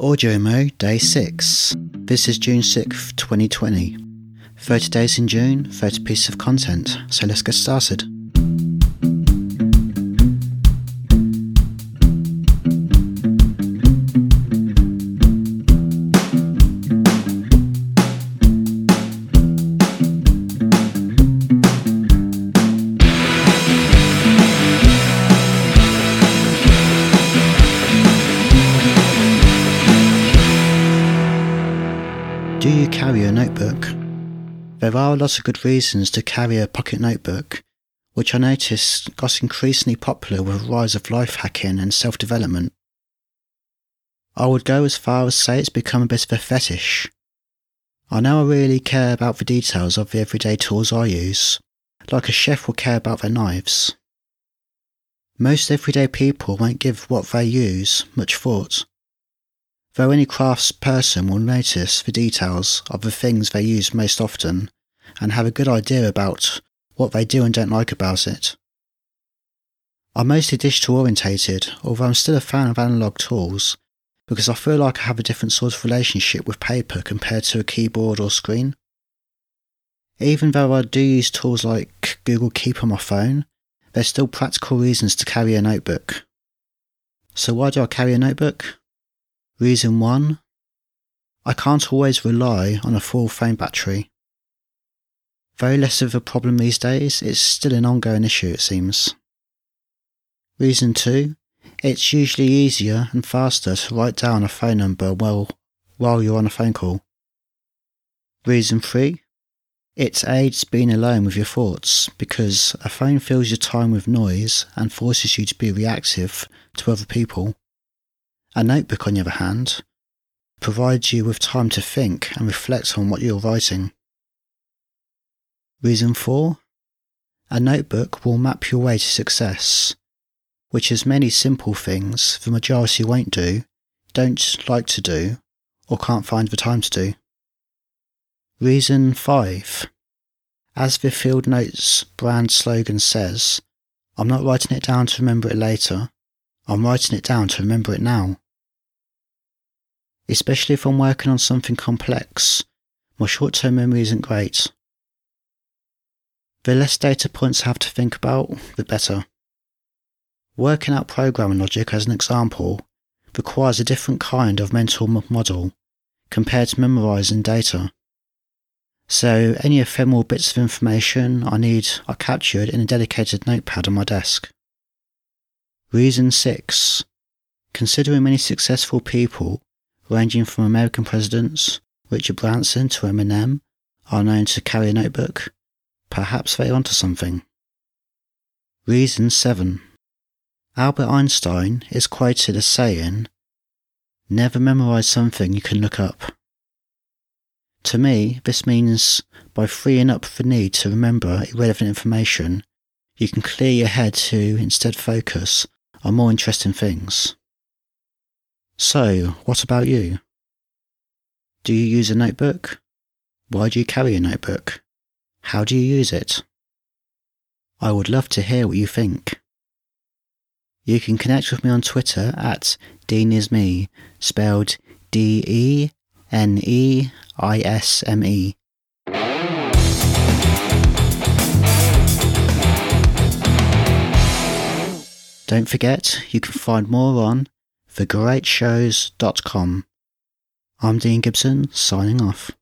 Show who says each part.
Speaker 1: Audio Mode Day 6. This is June 6th, 2020. 30 days in June, 30 pieces of content, so let's get started. Do you carry a notebook? There are a lot of good reasons to carry a pocket notebook, which I noticed got increasingly popular with the rise of life hacking and self development. I would go as far as say it's become a bit of a fetish. I now really care about the details of the everyday tools I use, like a chef will care about their knives. Most everyday people won't give what they use much thought though any crafts person will notice the details of the things they use most often and have a good idea about what they do and don't like about it. I'm mostly digital orientated, although I'm still a fan of analog tools because I feel like I have a different sort of relationship with paper compared to a keyboard or screen. Even though I do use tools like Google Keep on my phone, there's still practical reasons to carry a notebook. So why do I carry a notebook? Reason 1 I can't always rely on a full phone battery. Very less of a problem these days, it's still an ongoing issue, it seems. Reason 2 It's usually easier and faster to write down a phone number while, while you're on a phone call. Reason 3 It aids being alone with your thoughts because a phone fills your time with noise and forces you to be reactive to other people. A notebook, on the other hand, provides you with time to think and reflect on what you're writing. Reason 4 A notebook will map your way to success, which is many simple things the majority won't do, don't like to do, or can't find the time to do. Reason 5 As the Field Notes brand slogan says, I'm not writing it down to remember it later, I'm writing it down to remember it now especially if I'm working on something complex. My short term memory isn't great. The less data points I have to think about, the better. Working out programming logic, as an example, requires a different kind of mental model compared to memorizing data. So, any ephemeral bits of information I need are captured in a dedicated notepad on my desk. Reason 6. Considering many successful people ranging from American presidents, Richard Branson to Eminem, are known to carry a notebook. Perhaps they're onto something. Reason 7. Albert Einstein is quoted as saying, Never memorize something you can look up. To me, this means by freeing up the need to remember irrelevant information, you can clear your head to instead focus on more interesting things. So, what about you? Do you use a notebook? Why do you carry a notebook? How do you use it? I would love to hear what you think. You can connect with me on Twitter at Denisme, spelled D E N E I S M E. Don't forget, you can find more on thegreatshows.com. I'm Dean Gibson, signing off.